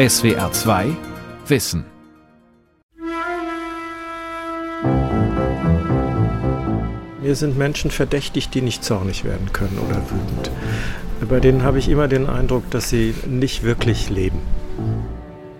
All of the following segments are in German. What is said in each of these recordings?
SWR 2 Wissen. Mir sind Menschen verdächtig, die nicht zornig werden können oder wütend. Bei denen habe ich immer den Eindruck, dass sie nicht wirklich leben.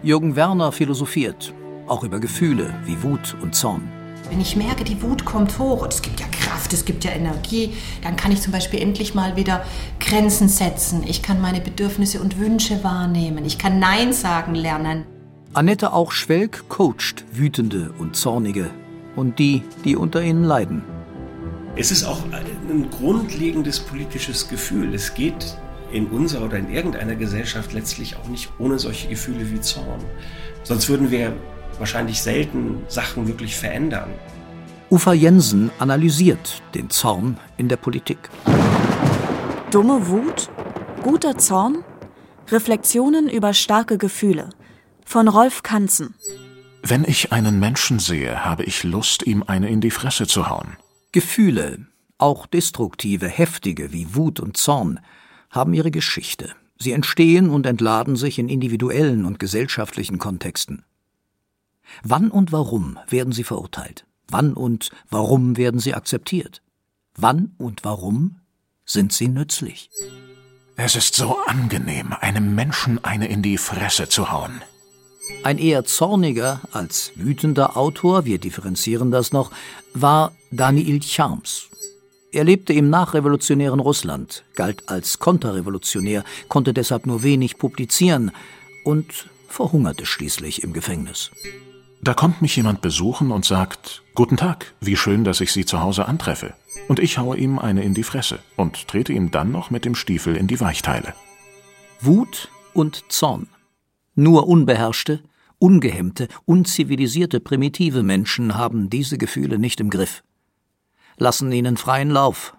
Jürgen Werner philosophiert, auch über Gefühle wie Wut und Zorn. Wenn ich merke, die Wut kommt hoch und es gibt ja Kraft, es gibt ja Energie, dann kann ich zum Beispiel endlich mal wieder Grenzen setzen. Ich kann meine Bedürfnisse und Wünsche wahrnehmen. Ich kann Nein sagen lernen. Annette Auch-Schwelk coacht Wütende und Zornige und die, die unter ihnen leiden. Es ist auch ein grundlegendes politisches Gefühl. Es geht in unserer oder in irgendeiner Gesellschaft letztlich auch nicht ohne solche Gefühle wie Zorn. Sonst würden wir wahrscheinlich selten Sachen wirklich verändern. Ufa Jensen analysiert den Zorn in der Politik. Dumme Wut, guter Zorn, Reflexionen über starke Gefühle von Rolf Kanzen. Wenn ich einen Menschen sehe, habe ich Lust, ihm eine in die Fresse zu hauen. Gefühle, auch destruktive, heftige wie Wut und Zorn, haben ihre Geschichte. Sie entstehen und entladen sich in individuellen und gesellschaftlichen Kontexten. Wann und warum werden sie verurteilt? Wann und warum werden sie akzeptiert? Wann und warum sind sie nützlich? Es ist so angenehm, einem Menschen eine in die Fresse zu hauen. Ein eher zorniger als wütender Autor, wir differenzieren das noch, war Daniil Charms. Er lebte im nachrevolutionären Russland, galt als konterrevolutionär, konnte deshalb nur wenig publizieren und verhungerte schließlich im Gefängnis. Da kommt mich jemand besuchen und sagt, Guten Tag, wie schön, dass ich Sie zu Hause antreffe. Und ich haue ihm eine in die Fresse und trete ihm dann noch mit dem Stiefel in die Weichteile. Wut und Zorn. Nur unbeherrschte, ungehemmte, unzivilisierte, primitive Menschen haben diese Gefühle nicht im Griff. Lassen ihnen freien Lauf.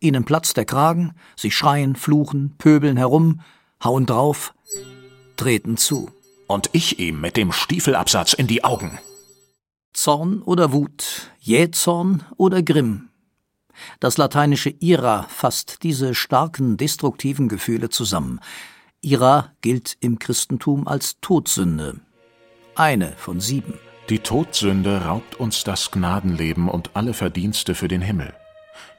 Ihnen platzt der Kragen, sie schreien, fluchen, pöbeln herum, hauen drauf, treten zu und ich ihm mit dem Stiefelabsatz in die Augen. Zorn oder Wut, Jähzorn oder Grimm. Das lateinische ira fasst diese starken destruktiven Gefühle zusammen. Ira gilt im Christentum als Todsünde. Eine von sieben. Die Todsünde raubt uns das Gnadenleben und alle Verdienste für den Himmel.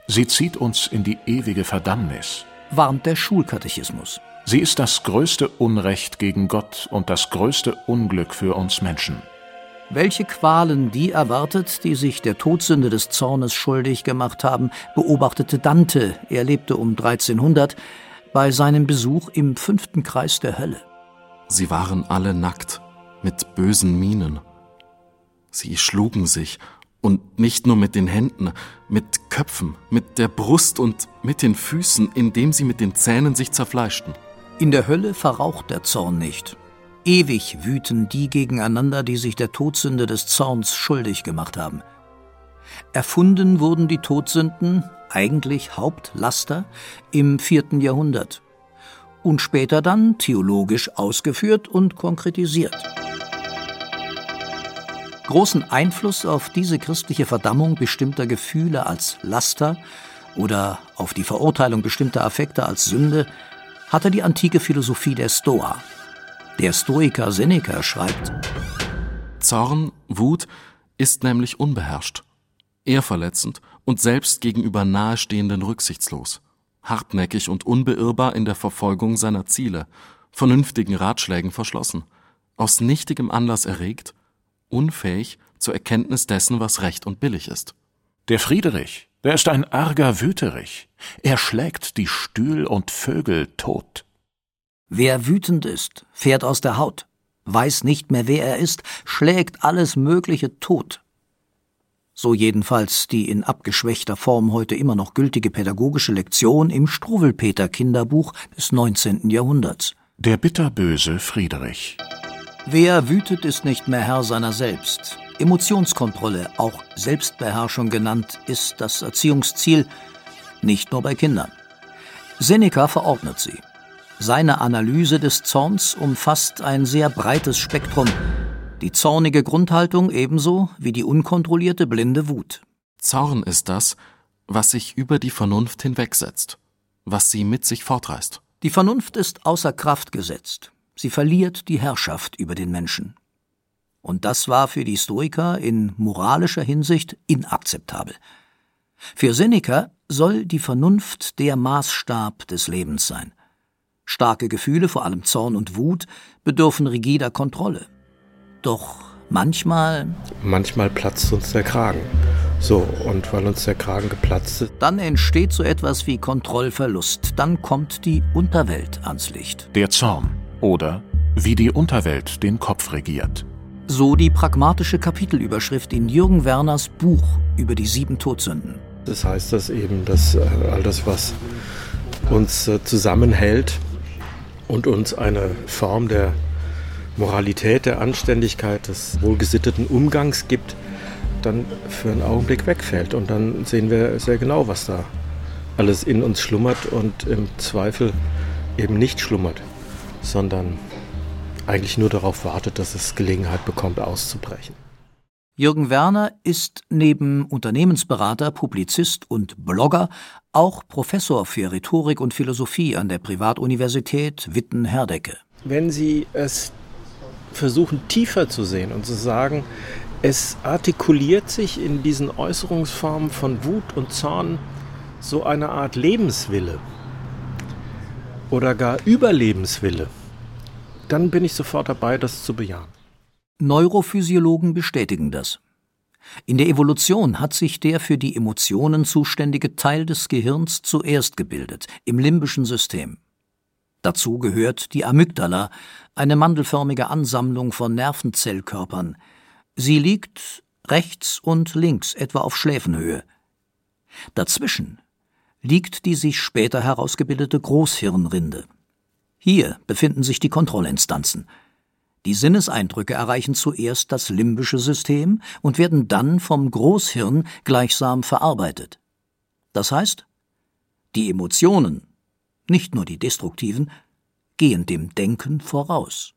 Sie zieht uns in die ewige Verdammnis, warnt der Schulkatechismus. Sie ist das größte Unrecht gegen Gott und das größte Unglück für uns Menschen. Welche Qualen die erwartet, die sich der Todsünde des Zornes schuldig gemacht haben, beobachtete Dante, er lebte um 1300, bei seinem Besuch im fünften Kreis der Hölle. Sie waren alle nackt, mit bösen Mienen. Sie schlugen sich, und nicht nur mit den Händen, mit Köpfen, mit der Brust und mit den Füßen, indem sie mit den Zähnen sich zerfleischten. In der Hölle verraucht der Zorn nicht. Ewig wüten die gegeneinander, die sich der Todsünde des Zorns schuldig gemacht haben. Erfunden wurden die Todsünden, eigentlich Hauptlaster, im vierten Jahrhundert und später dann theologisch ausgeführt und konkretisiert. Großen Einfluss auf diese christliche Verdammung bestimmter Gefühle als Laster oder auf die Verurteilung bestimmter Affekte als Sünde hatte die antike Philosophie der Stoa. Der Stoiker Seneca schreibt: Zorn, Wut ist nämlich unbeherrscht, ehrverletzend und selbst gegenüber Nahestehenden rücksichtslos, hartnäckig und unbeirrbar in der Verfolgung seiner Ziele, vernünftigen Ratschlägen verschlossen, aus nichtigem Anlass erregt, unfähig zur Erkenntnis dessen, was recht und billig ist. Der Friedrich, der ist ein arger Wüterich. Er schlägt die Stühl und Vögel tot. Wer wütend ist, fährt aus der Haut, weiß nicht mehr, wer er ist, schlägt alles Mögliche tot. So jedenfalls die in abgeschwächter Form heute immer noch gültige pädagogische Lektion im Struwelpeter Kinderbuch des 19. Jahrhunderts. Der bitterböse Friedrich. Wer wütet, ist nicht mehr Herr seiner selbst. Emotionskontrolle, auch Selbstbeherrschung genannt, ist das Erziehungsziel, nicht nur bei Kindern. Seneca verordnet sie. Seine Analyse des Zorns umfasst ein sehr breites Spektrum, die zornige Grundhaltung ebenso wie die unkontrollierte blinde Wut. Zorn ist das, was sich über die Vernunft hinwegsetzt, was sie mit sich fortreißt. Die Vernunft ist außer Kraft gesetzt. Sie verliert die Herrschaft über den Menschen. Und das war für die Stoiker in moralischer Hinsicht inakzeptabel. Für Seneca soll die Vernunft der Maßstab des Lebens sein. Starke Gefühle, vor allem Zorn und Wut, bedürfen rigider Kontrolle. Doch manchmal. Manchmal platzt uns der Kragen. So, und weil uns der Kragen geplatzt ist. Dann entsteht so etwas wie Kontrollverlust. Dann kommt die Unterwelt ans Licht. Der Zorn. Oder wie die Unterwelt den Kopf regiert. So die pragmatische Kapitelüberschrift in Jürgen Werners Buch über die sieben Todsünden. Das heißt das eben, dass äh, all das, was uns äh, zusammenhält und uns eine Form der Moralität, der Anständigkeit, des wohlgesitteten Umgangs gibt, dann für einen Augenblick wegfällt. Und dann sehen wir sehr genau, was da alles in uns schlummert und im Zweifel eben nicht schlummert, sondern eigentlich nur darauf wartet, dass es Gelegenheit bekommt, auszubrechen. Jürgen Werner ist neben Unternehmensberater, Publizist und Blogger auch Professor für Rhetorik und Philosophie an der Privatuniversität Witten-Herdecke. Wenn Sie es versuchen tiefer zu sehen und zu sagen, es artikuliert sich in diesen Äußerungsformen von Wut und Zorn so eine Art Lebenswille oder gar Überlebenswille dann bin ich sofort dabei, das zu bejahen. Neurophysiologen bestätigen das. In der Evolution hat sich der für die Emotionen zuständige Teil des Gehirns zuerst gebildet, im limbischen System. Dazu gehört die Amygdala, eine mandelförmige Ansammlung von Nervenzellkörpern. Sie liegt rechts und links etwa auf Schläfenhöhe. Dazwischen liegt die sich später herausgebildete Großhirnrinde. Hier befinden sich die Kontrollinstanzen. Die Sinneseindrücke erreichen zuerst das limbische System und werden dann vom Großhirn gleichsam verarbeitet. Das heißt, die Emotionen, nicht nur die destruktiven, gehen dem Denken voraus.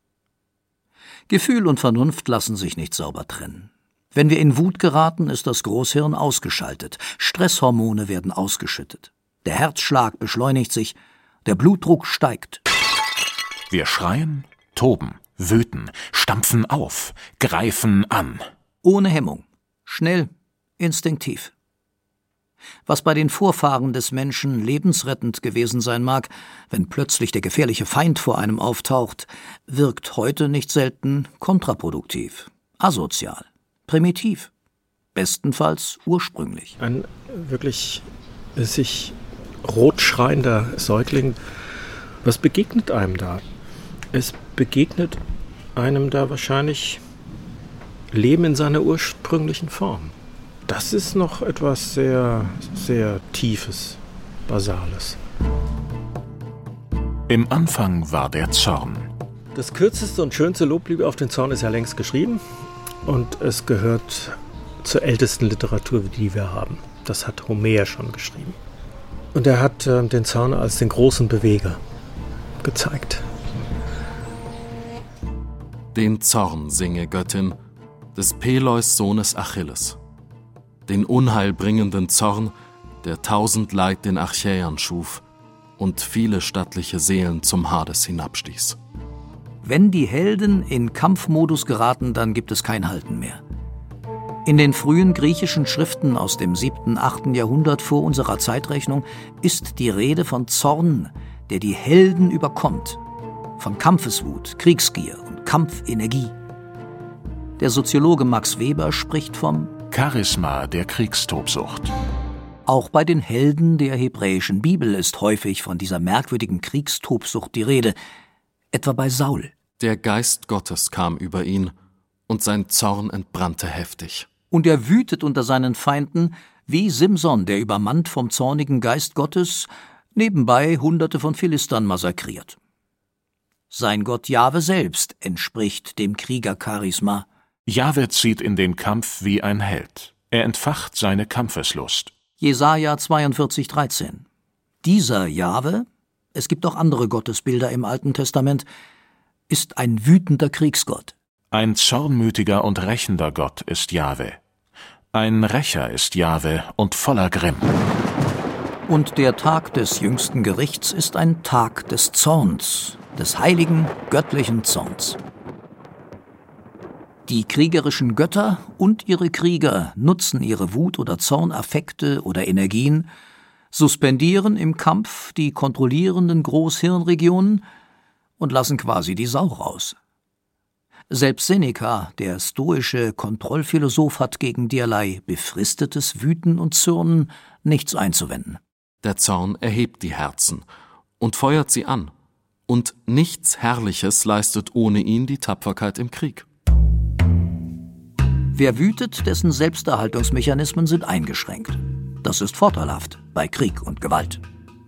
Gefühl und Vernunft lassen sich nicht sauber trennen. Wenn wir in Wut geraten, ist das Großhirn ausgeschaltet, Stresshormone werden ausgeschüttet, der Herzschlag beschleunigt sich, der Blutdruck steigt. Wir schreien, toben, wüten, stampfen auf, greifen an. Ohne Hemmung, schnell, instinktiv. Was bei den Vorfahren des Menschen lebensrettend gewesen sein mag, wenn plötzlich der gefährliche Feind vor einem auftaucht, wirkt heute nicht selten kontraproduktiv, asozial, primitiv, bestenfalls ursprünglich. Ein wirklich sich rotschreiender Säugling, was begegnet einem da? Es begegnet einem da wahrscheinlich Leben in seiner ursprünglichen Form. Das ist noch etwas sehr, sehr Tiefes, Basales. Im Anfang war der Zorn. Das kürzeste und schönste Lobliebe auf den Zorn ist ja längst geschrieben und es gehört zur ältesten Literatur, die wir haben. Das hat Homer schon geschrieben. Und er hat äh, den Zorn als den großen Beweger gezeigt. Den Zorn singe Göttin, des Peleus Sohnes Achilles. Den unheilbringenden Zorn, der tausend Leid den Achäern schuf und viele stattliche Seelen zum Hades hinabstieß. Wenn die Helden in Kampfmodus geraten, dann gibt es kein Halten mehr. In den frühen griechischen Schriften aus dem 7., 8. Jahrhundert vor unserer Zeitrechnung ist die Rede von Zorn, der die Helden überkommt, von Kampfeswut, Kriegsgier Kampfenergie. Der Soziologe Max Weber spricht vom Charisma der Kriegstobsucht. Auch bei den Helden der hebräischen Bibel ist häufig von dieser merkwürdigen Kriegstobsucht die Rede, etwa bei Saul. Der Geist Gottes kam über ihn, und sein Zorn entbrannte heftig. Und er wütet unter seinen Feinden, wie Simson, der übermannt vom zornigen Geist Gottes nebenbei Hunderte von Philistern massakriert. Sein Gott Jahwe selbst entspricht dem Kriegercharisma. Jahwe zieht in den Kampf wie ein Held. Er entfacht seine Kampfeslust. Jesaja 42, 13. Dieser Jahwe, es gibt auch andere Gottesbilder im Alten Testament, ist ein wütender Kriegsgott. Ein zornmütiger und rächender Gott ist Jahwe. Ein Rächer ist Jahwe und voller Grimm. Und der Tag des jüngsten Gerichts ist ein Tag des Zorns, des heiligen, göttlichen Zorns. Die kriegerischen Götter und ihre Krieger nutzen ihre Wut oder Zornaffekte oder Energien, suspendieren im Kampf die kontrollierenden Großhirnregionen und lassen quasi die Sau raus. Selbst Seneca, der stoische Kontrollphilosoph, hat gegen derlei befristetes Wüten und Zürnen nichts einzuwenden. Der Zorn erhebt die Herzen und feuert sie an, und nichts Herrliches leistet ohne ihn die Tapferkeit im Krieg. Wer wütet, dessen Selbsterhaltungsmechanismen sind eingeschränkt. Das ist vorteilhaft bei Krieg und Gewalt.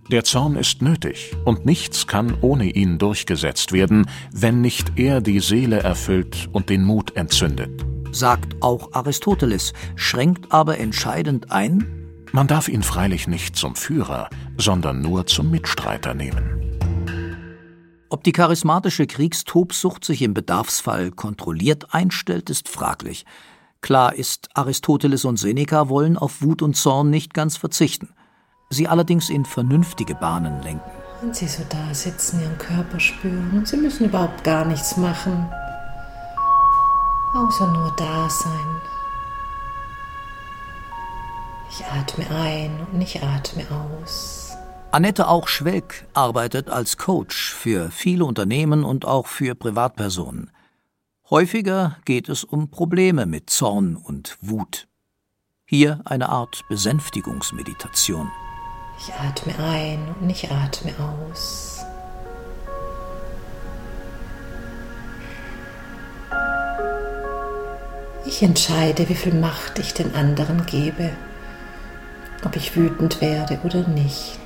Der Zorn ist nötig, und nichts kann ohne ihn durchgesetzt werden, wenn nicht er die Seele erfüllt und den Mut entzündet. Sagt auch Aristoteles, schränkt aber entscheidend ein, man darf ihn freilich nicht zum Führer, sondern nur zum Mitstreiter nehmen. Ob die charismatische Kriegstobsucht sich im Bedarfsfall kontrolliert einstellt, ist fraglich. Klar ist, Aristoteles und Seneca wollen auf Wut und Zorn nicht ganz verzichten sie allerdings in vernünftige Bahnen lenken. Wenn Sie so da sitzen, Ihren Körper spüren und Sie müssen überhaupt gar nichts machen, außer nur da sein. Ich atme ein und ich atme aus. Annette Auch-Schwelk arbeitet als Coach für viele Unternehmen und auch für Privatpersonen. Häufiger geht es um Probleme mit Zorn und Wut. Hier eine Art Besänftigungsmeditation. Ich atme ein und ich atme aus. Ich entscheide, wie viel Macht ich den anderen gebe, ob ich wütend werde oder nicht.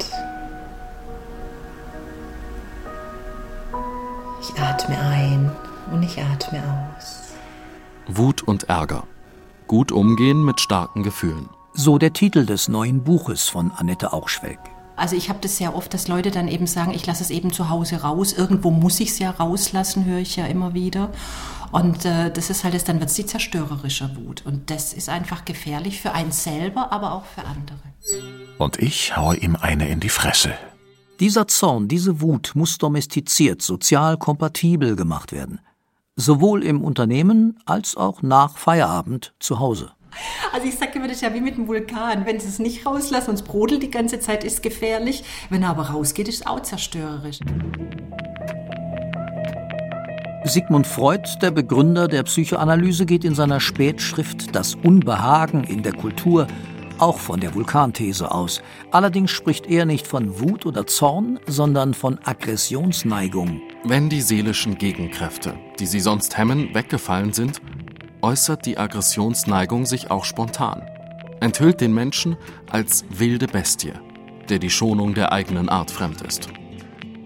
Ich atme ein und ich atme aus. Wut und Ärger. Gut umgehen mit starken Gefühlen. So der Titel des neuen Buches von Annette Auchschwelg. Also ich habe das sehr oft, dass Leute dann eben sagen, ich lasse es eben zu Hause raus. Irgendwo muss ich es ja rauslassen, höre ich ja immer wieder. Und äh, das ist halt, das, dann wird es die zerstörerische Wut. Und das ist einfach gefährlich für einen selber, aber auch für andere. Und ich haue ihm eine in die Fresse. Dieser Zorn, diese Wut muss domestiziert, sozial kompatibel gemacht werden. Sowohl im Unternehmen als auch nach Feierabend zu Hause. Also ich sage immer, das ist ja wie mit dem Vulkan. Wenn sie es nicht rauslassen und es brodelt die ganze Zeit, ist gefährlich. Wenn er aber rausgeht, ist es auch zerstörerisch. Sigmund Freud, der Begründer der Psychoanalyse, geht in seiner Spätschrift Das Unbehagen in der Kultur auch von der Vulkanthese aus. Allerdings spricht er nicht von Wut oder Zorn, sondern von Aggressionsneigung. Wenn die seelischen Gegenkräfte, die sie sonst hemmen, weggefallen sind, äußert die Aggressionsneigung sich auch spontan, enthüllt den Menschen als wilde Bestie, der die Schonung der eigenen Art fremd ist.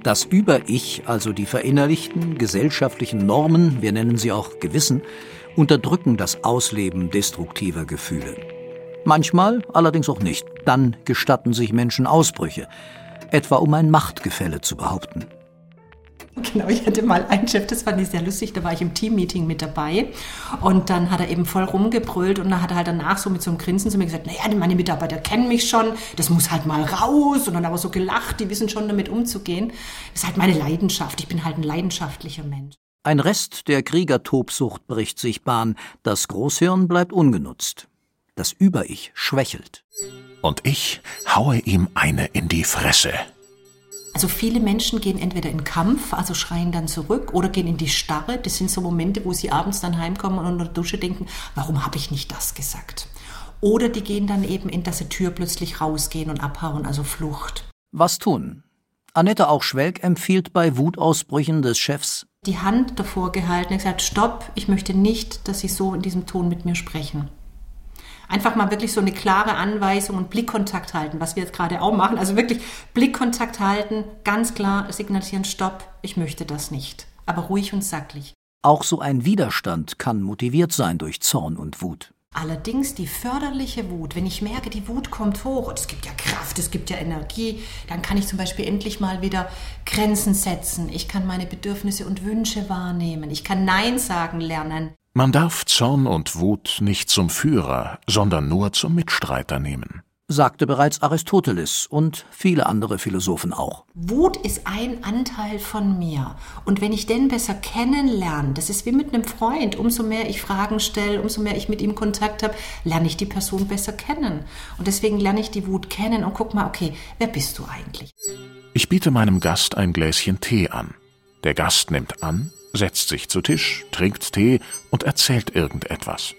Das Über-Ich, also die verinnerlichten gesellschaftlichen Normen, wir nennen sie auch Gewissen, unterdrücken das Ausleben destruktiver Gefühle. Manchmal allerdings auch nicht. Dann gestatten sich Menschen Ausbrüche, etwa um ein Machtgefälle zu behaupten. Genau, ich hatte mal einen Chef, das fand ich sehr lustig, da war ich im Teammeeting mit dabei und dann hat er eben voll rumgebrüllt und dann hat er halt danach so mit so einem Grinsen zu mir gesagt, naja, meine Mitarbeiter kennen mich schon, das muss halt mal raus und dann aber so gelacht, die wissen schon damit umzugehen. Das ist halt meine Leidenschaft, ich bin halt ein leidenschaftlicher Mensch. Ein Rest der Kriegertobsucht bricht sich Bahn, das Großhirn bleibt ungenutzt. Das Über-Ich schwächelt. Und ich haue ihm eine in die Fresse. Also viele Menschen gehen entweder in Kampf, also schreien dann zurück, oder gehen in die Starre. Das sind so Momente, wo sie abends dann heimkommen und unter der Dusche denken, warum habe ich nicht das gesagt? Oder die gehen dann eben in, dass sie Tür plötzlich rausgehen und abhauen, also Flucht. Was tun? Annette auch Schwelg empfiehlt bei Wutausbrüchen des Chefs die Hand davor gehalten und gesagt, stopp, ich möchte nicht, dass Sie so in diesem Ton mit mir sprechen einfach mal wirklich so eine klare Anweisung und Blickkontakt halten, was wir jetzt gerade auch machen. Also wirklich Blickkontakt halten, ganz klar signalisieren, stopp, ich möchte das nicht. Aber ruhig und sacklich. Auch so ein Widerstand kann motiviert sein durch Zorn und Wut. Allerdings die förderliche Wut, wenn ich merke, die Wut kommt hoch und es gibt ja Kraft, es gibt ja Energie, dann kann ich zum Beispiel endlich mal wieder Grenzen setzen. Ich kann meine Bedürfnisse und Wünsche wahrnehmen. Ich kann Nein sagen lernen. Man darf Zorn und Wut nicht zum Führer, sondern nur zum Mitstreiter nehmen. sagte bereits Aristoteles und viele andere Philosophen auch. Wut ist ein Anteil von mir. Und wenn ich den besser kennenlerne, das ist wie mit einem Freund, umso mehr ich Fragen stelle, umso mehr ich mit ihm Kontakt habe, lerne ich die Person besser kennen. Und deswegen lerne ich die Wut kennen und guck mal, okay, wer bist du eigentlich? Ich biete meinem Gast ein Gläschen Tee an. Der Gast nimmt an, setzt sich zu Tisch, trinkt Tee und erzählt irgendetwas.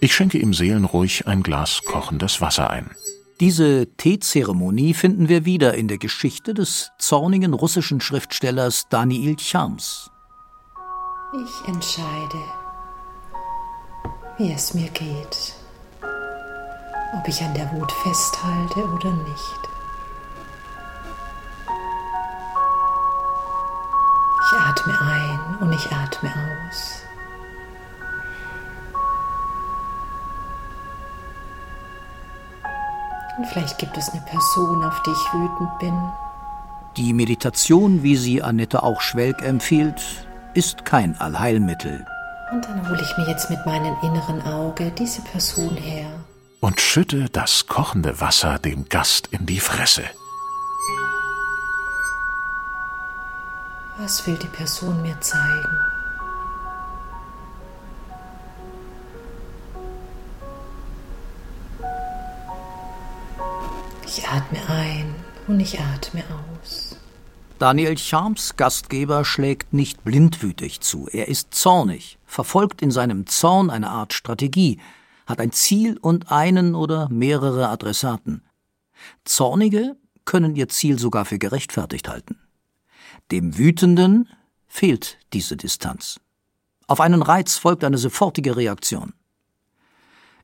Ich schenke ihm seelenruhig ein Glas kochendes Wasser ein. Diese Teezeremonie finden wir wieder in der Geschichte des zornigen russischen Schriftstellers Daniil Chams. Ich entscheide, wie es mir geht, ob ich an der Wut festhalte oder nicht. Ich atme ein und ich atme aus. Und vielleicht gibt es eine Person, auf die ich wütend bin. Die Meditation, wie sie Annette auch Schwelg empfiehlt, ist kein Allheilmittel. Und dann hole ich mir jetzt mit meinem inneren Auge diese Person her. Und schütte das kochende Wasser dem Gast in die Fresse. Was will die Person mir zeigen? Ich atme ein und ich atme aus. Daniel Charms Gastgeber schlägt nicht blindwütig zu. Er ist zornig, verfolgt in seinem Zorn eine Art Strategie, hat ein Ziel und einen oder mehrere Adressaten. Zornige können ihr Ziel sogar für gerechtfertigt halten. Dem Wütenden fehlt diese Distanz. Auf einen Reiz folgt eine sofortige Reaktion.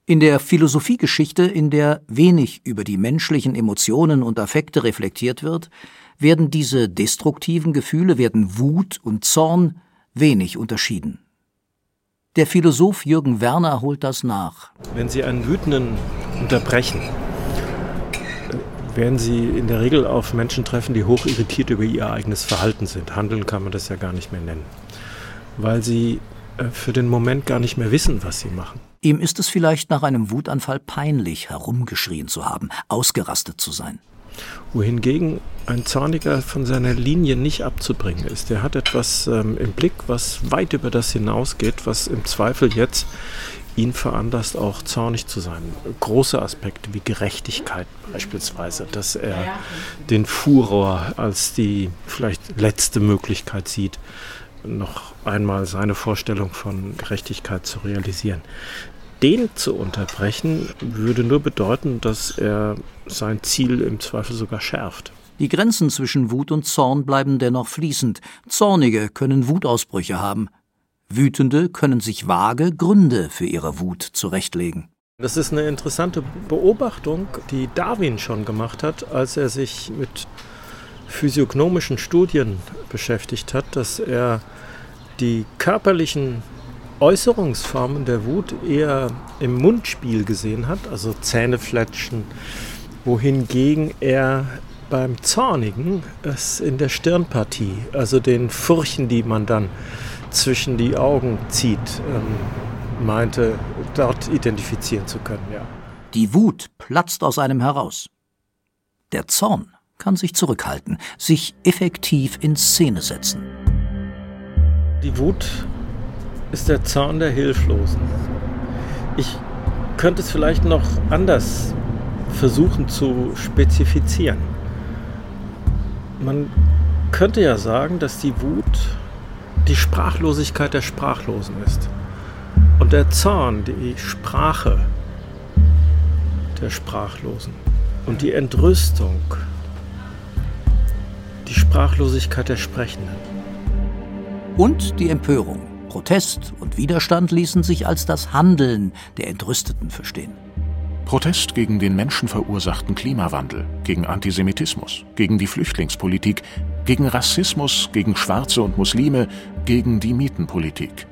In der Philosophiegeschichte, in der wenig über die menschlichen Emotionen und Affekte reflektiert wird, werden diese destruktiven Gefühle, werden Wut und Zorn wenig unterschieden. Der Philosoph Jürgen Werner holt das nach. Wenn Sie einen Wütenden unterbrechen, werden Sie in der Regel auf Menschen treffen, die hoch irritiert über ihr eigenes Verhalten sind. Handeln kann man das ja gar nicht mehr nennen. Weil sie äh, für den Moment gar nicht mehr wissen, was sie machen. Ihm ist es vielleicht nach einem Wutanfall peinlich, herumgeschrien zu haben, ausgerastet zu sein. Wohingegen ein Zorniger von seiner Linie nicht abzubringen ist. Der hat etwas ähm, im Blick, was weit über das hinausgeht, was im Zweifel jetzt ihn veranlasst, auch zornig zu sein. Große Aspekte wie Gerechtigkeit beispielsweise, dass er den Furor als die vielleicht letzte Möglichkeit sieht, noch einmal seine Vorstellung von Gerechtigkeit zu realisieren den zu unterbrechen, würde nur bedeuten, dass er sein Ziel im Zweifel sogar schärft. Die Grenzen zwischen Wut und Zorn bleiben dennoch fließend. Zornige können Wutausbrüche haben. Wütende können sich vage Gründe für ihre Wut zurechtlegen. Das ist eine interessante Beobachtung, die Darwin schon gemacht hat, als er sich mit physiognomischen Studien beschäftigt hat, dass er die körperlichen Äußerungsformen der Wut eher im Mundspiel gesehen hat, also Zähnefletschen, wohingegen er beim Zornigen es in der Stirnpartie, also den Furchen, die man dann zwischen die Augen zieht, ähm, meinte, dort identifizieren zu können, ja. Die Wut platzt aus einem heraus. Der Zorn kann sich zurückhalten, sich effektiv in Szene setzen. Die Wut ist der Zorn der Hilflosen. Ich könnte es vielleicht noch anders versuchen zu spezifizieren. Man könnte ja sagen, dass die Wut die Sprachlosigkeit der Sprachlosen ist. Und der Zorn die Sprache der Sprachlosen. Und die Entrüstung die Sprachlosigkeit der Sprechenden. Und die Empörung Protest und Widerstand ließen sich als das Handeln der Entrüsteten verstehen. Protest gegen den menschenverursachten Klimawandel, gegen Antisemitismus, gegen die Flüchtlingspolitik, gegen Rassismus, gegen Schwarze und Muslime, gegen die Mietenpolitik.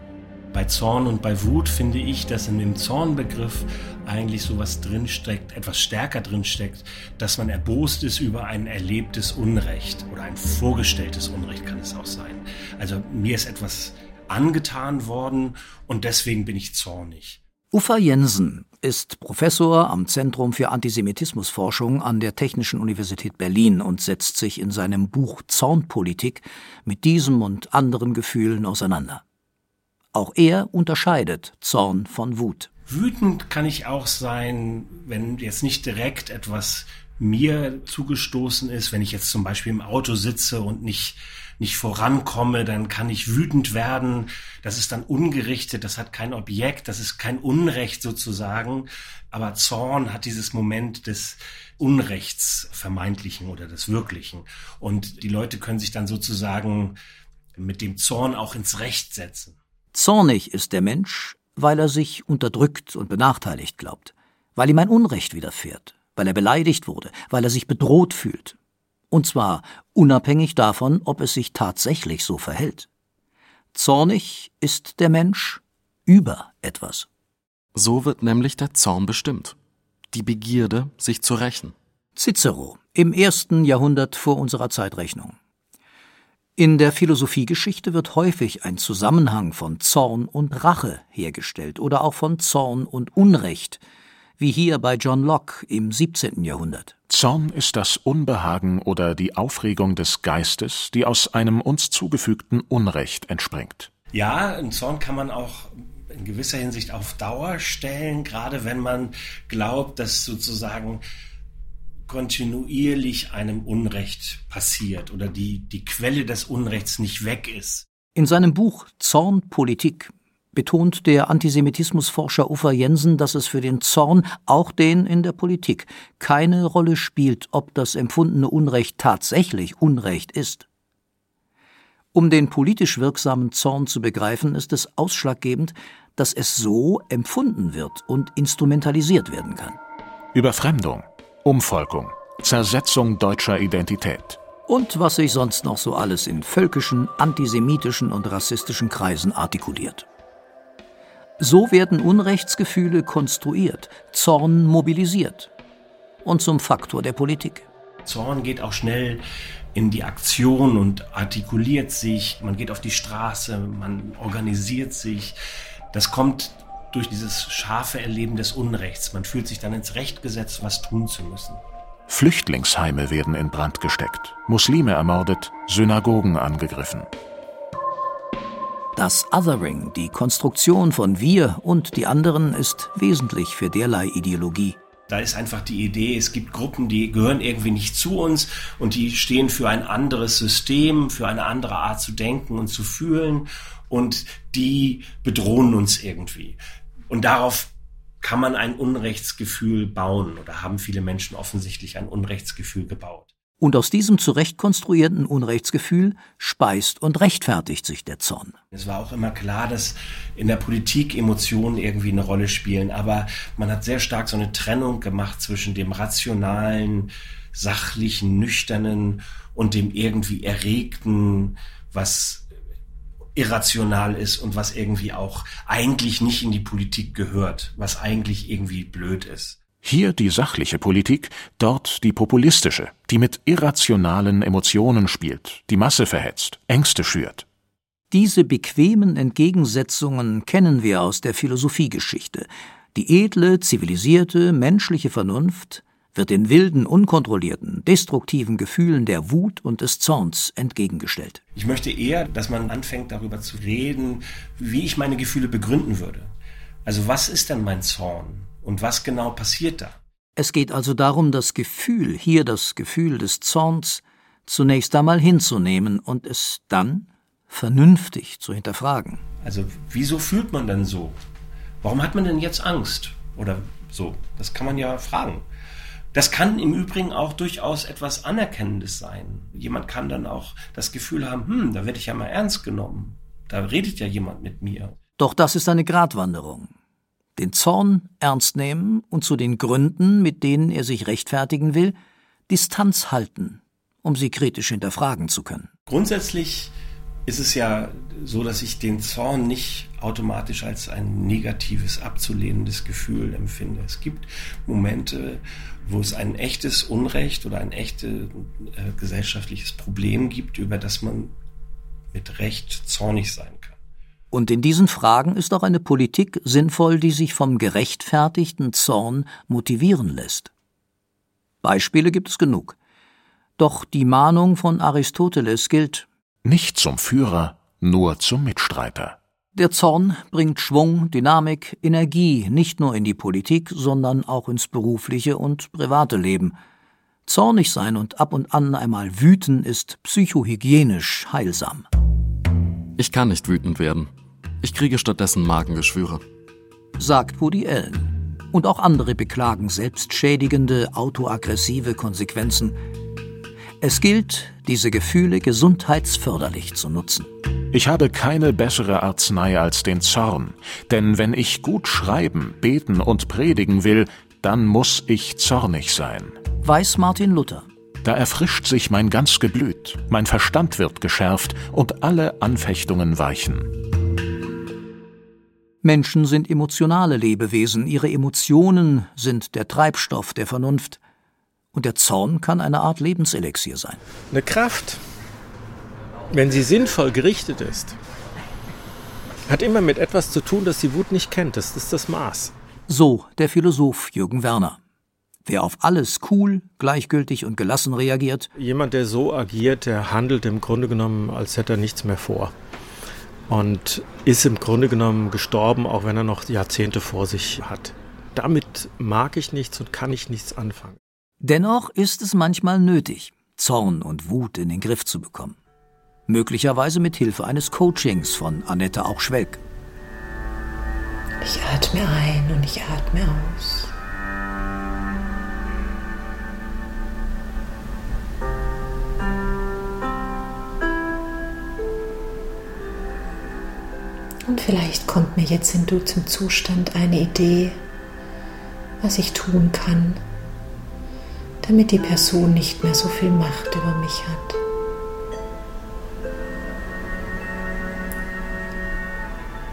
Bei Zorn und bei Wut finde ich, dass in dem Zornbegriff eigentlich sowas drinsteckt, etwas stärker drinsteckt, dass man erbost ist über ein erlebtes Unrecht oder ein vorgestelltes Unrecht kann es auch sein. Also mir ist etwas angetan worden und deswegen bin ich zornig. Uffa Jensen ist Professor am Zentrum für Antisemitismusforschung an der Technischen Universität Berlin und setzt sich in seinem Buch Zornpolitik mit diesem und anderen Gefühlen auseinander. Auch er unterscheidet Zorn von Wut. Wütend kann ich auch sein, wenn jetzt nicht direkt etwas mir zugestoßen ist, wenn ich jetzt zum Beispiel im Auto sitze und nicht nicht vorankomme, dann kann ich wütend werden. Das ist dann ungerichtet, das hat kein Objekt, das ist kein Unrecht sozusagen. Aber Zorn hat dieses Moment des Unrechts vermeintlichen oder des Wirklichen. Und die Leute können sich dann sozusagen mit dem Zorn auch ins Recht setzen. Zornig ist der Mensch, weil er sich unterdrückt und benachteiligt glaubt, weil ihm ein Unrecht widerfährt, weil er beleidigt wurde, weil er sich bedroht fühlt. Und zwar unabhängig davon, ob es sich tatsächlich so verhält. Zornig ist der Mensch über etwas. So wird nämlich der Zorn bestimmt. Die Begierde, sich zu rächen. Cicero im ersten Jahrhundert vor unserer Zeitrechnung. In der Philosophiegeschichte wird häufig ein Zusammenhang von Zorn und Rache hergestellt oder auch von Zorn und Unrecht, wie hier bei John Locke im 17. Jahrhundert. Zorn ist das Unbehagen oder die Aufregung des Geistes, die aus einem uns zugefügten Unrecht entspringt. Ja, einen Zorn kann man auch in gewisser Hinsicht auf Dauer stellen, gerade wenn man glaubt, dass sozusagen kontinuierlich einem Unrecht passiert oder die, die Quelle des Unrechts nicht weg ist. In seinem Buch Zornpolitik betont der Antisemitismusforscher Uffer Jensen, dass es für den Zorn, auch den in der Politik, keine Rolle spielt, ob das empfundene Unrecht tatsächlich Unrecht ist. Um den politisch wirksamen Zorn zu begreifen, ist es ausschlaggebend, dass es so empfunden wird und instrumentalisiert werden kann. Überfremdung, Umvolkung, Zersetzung deutscher Identität. Und was sich sonst noch so alles in völkischen, antisemitischen und rassistischen Kreisen artikuliert. So werden Unrechtsgefühle konstruiert, Zorn mobilisiert und zum Faktor der Politik. Zorn geht auch schnell in die Aktion und artikuliert sich, man geht auf die Straße, man organisiert sich. Das kommt durch dieses scharfe Erleben des Unrechts. Man fühlt sich dann ins Recht gesetzt, was tun zu müssen. Flüchtlingsheime werden in Brand gesteckt, Muslime ermordet, Synagogen angegriffen. Das Othering, die Konstruktion von wir und die anderen, ist wesentlich für derlei Ideologie. Da ist einfach die Idee, es gibt Gruppen, die gehören irgendwie nicht zu uns und die stehen für ein anderes System, für eine andere Art zu denken und zu fühlen und die bedrohen uns irgendwie. Und darauf kann man ein Unrechtsgefühl bauen oder haben viele Menschen offensichtlich ein Unrechtsgefühl gebaut. Und aus diesem zurechtkonstruierten Unrechtsgefühl speist und rechtfertigt sich der Zorn. Es war auch immer klar, dass in der Politik Emotionen irgendwie eine Rolle spielen, aber man hat sehr stark so eine Trennung gemacht zwischen dem rationalen, sachlichen, nüchternen und dem irgendwie erregten, was irrational ist und was irgendwie auch eigentlich nicht in die Politik gehört, was eigentlich irgendwie blöd ist. Hier die sachliche Politik, dort die populistische, die mit irrationalen Emotionen spielt, die Masse verhetzt, Ängste schürt. Diese bequemen Entgegensetzungen kennen wir aus der Philosophiegeschichte. Die edle, zivilisierte, menschliche Vernunft wird den wilden, unkontrollierten, destruktiven Gefühlen der Wut und des Zorns entgegengestellt. Ich möchte eher, dass man anfängt darüber zu reden, wie ich meine Gefühle begründen würde. Also was ist denn mein Zorn? Und was genau passiert da? Es geht also darum, das Gefühl, hier das Gefühl des Zorns, zunächst einmal hinzunehmen und es dann vernünftig zu hinterfragen. Also wieso fühlt man denn so? Warum hat man denn jetzt Angst? Oder so? Das kann man ja fragen. Das kann im Übrigen auch durchaus etwas Anerkennendes sein. Jemand kann dann auch das Gefühl haben, hm, da werde ich ja mal ernst genommen. Da redet ja jemand mit mir. Doch das ist eine Gratwanderung den Zorn ernst nehmen und zu den Gründen, mit denen er sich rechtfertigen will, Distanz halten, um sie kritisch hinterfragen zu können. Grundsätzlich ist es ja so, dass ich den Zorn nicht automatisch als ein negatives, abzulehnendes Gefühl empfinde. Es gibt Momente, wo es ein echtes Unrecht oder ein echtes äh, gesellschaftliches Problem gibt, über das man mit Recht zornig sein kann. Und in diesen Fragen ist auch eine Politik sinnvoll, die sich vom gerechtfertigten Zorn motivieren lässt. Beispiele gibt es genug. Doch die Mahnung von Aristoteles gilt nicht zum Führer, nur zum Mitstreiter. Der Zorn bringt Schwung, Dynamik, Energie nicht nur in die Politik, sondern auch ins berufliche und private Leben. Zornig sein und ab und an einmal wüten ist psychohygienisch heilsam. Ich kann nicht wütend werden. Ich kriege stattdessen Magengeschwüre. Sagt Woody Allen. Und auch andere beklagen selbstschädigende, autoaggressive Konsequenzen. Es gilt, diese Gefühle gesundheitsförderlich zu nutzen. Ich habe keine bessere Arznei als den Zorn, denn wenn ich gut schreiben, beten und predigen will, dann muss ich zornig sein. Weiß Martin Luther. Da erfrischt sich mein ganz Geblüt, mein Verstand wird geschärft und alle Anfechtungen weichen. Menschen sind emotionale Lebewesen, ihre Emotionen sind der Treibstoff der Vernunft. Und der Zorn kann eine Art Lebenselixier sein. Eine Kraft, wenn sie sinnvoll gerichtet ist, hat immer mit etwas zu tun, das die Wut nicht kennt. Das ist das Maß. So der Philosoph Jürgen Werner. Wer auf alles cool, gleichgültig und gelassen reagiert. Jemand, der so agiert, der handelt im Grunde genommen, als hätte er nichts mehr vor. Und ist im Grunde genommen gestorben, auch wenn er noch Jahrzehnte vor sich hat. Damit mag ich nichts und kann ich nichts anfangen. Dennoch ist es manchmal nötig, Zorn und Wut in den Griff zu bekommen möglicherweise mit Hilfe eines Coachings von Annette Auchschwelk. Ich atme ein und ich atme aus. Und vielleicht kommt mir jetzt in du zum Zustand eine Idee, was ich tun kann, damit die Person nicht mehr so viel Macht über mich hat.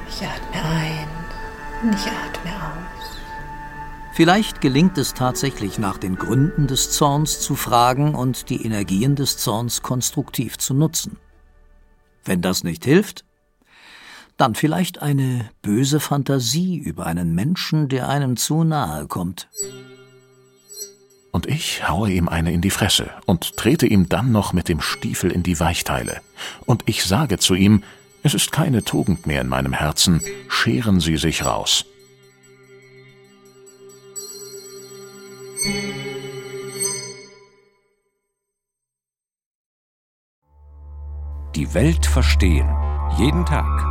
Ich atme ein und ich atme aus. Vielleicht gelingt es tatsächlich nach den Gründen des Zorns zu fragen und die Energien des Zorns konstruktiv zu nutzen. Wenn das nicht hilft, dann vielleicht eine böse Fantasie über einen Menschen, der einem zu nahe kommt. Und ich haue ihm eine in die Fresse und trete ihm dann noch mit dem Stiefel in die Weichteile. Und ich sage zu ihm, es ist keine Tugend mehr in meinem Herzen, scheren Sie sich raus. Die Welt verstehen. Jeden Tag.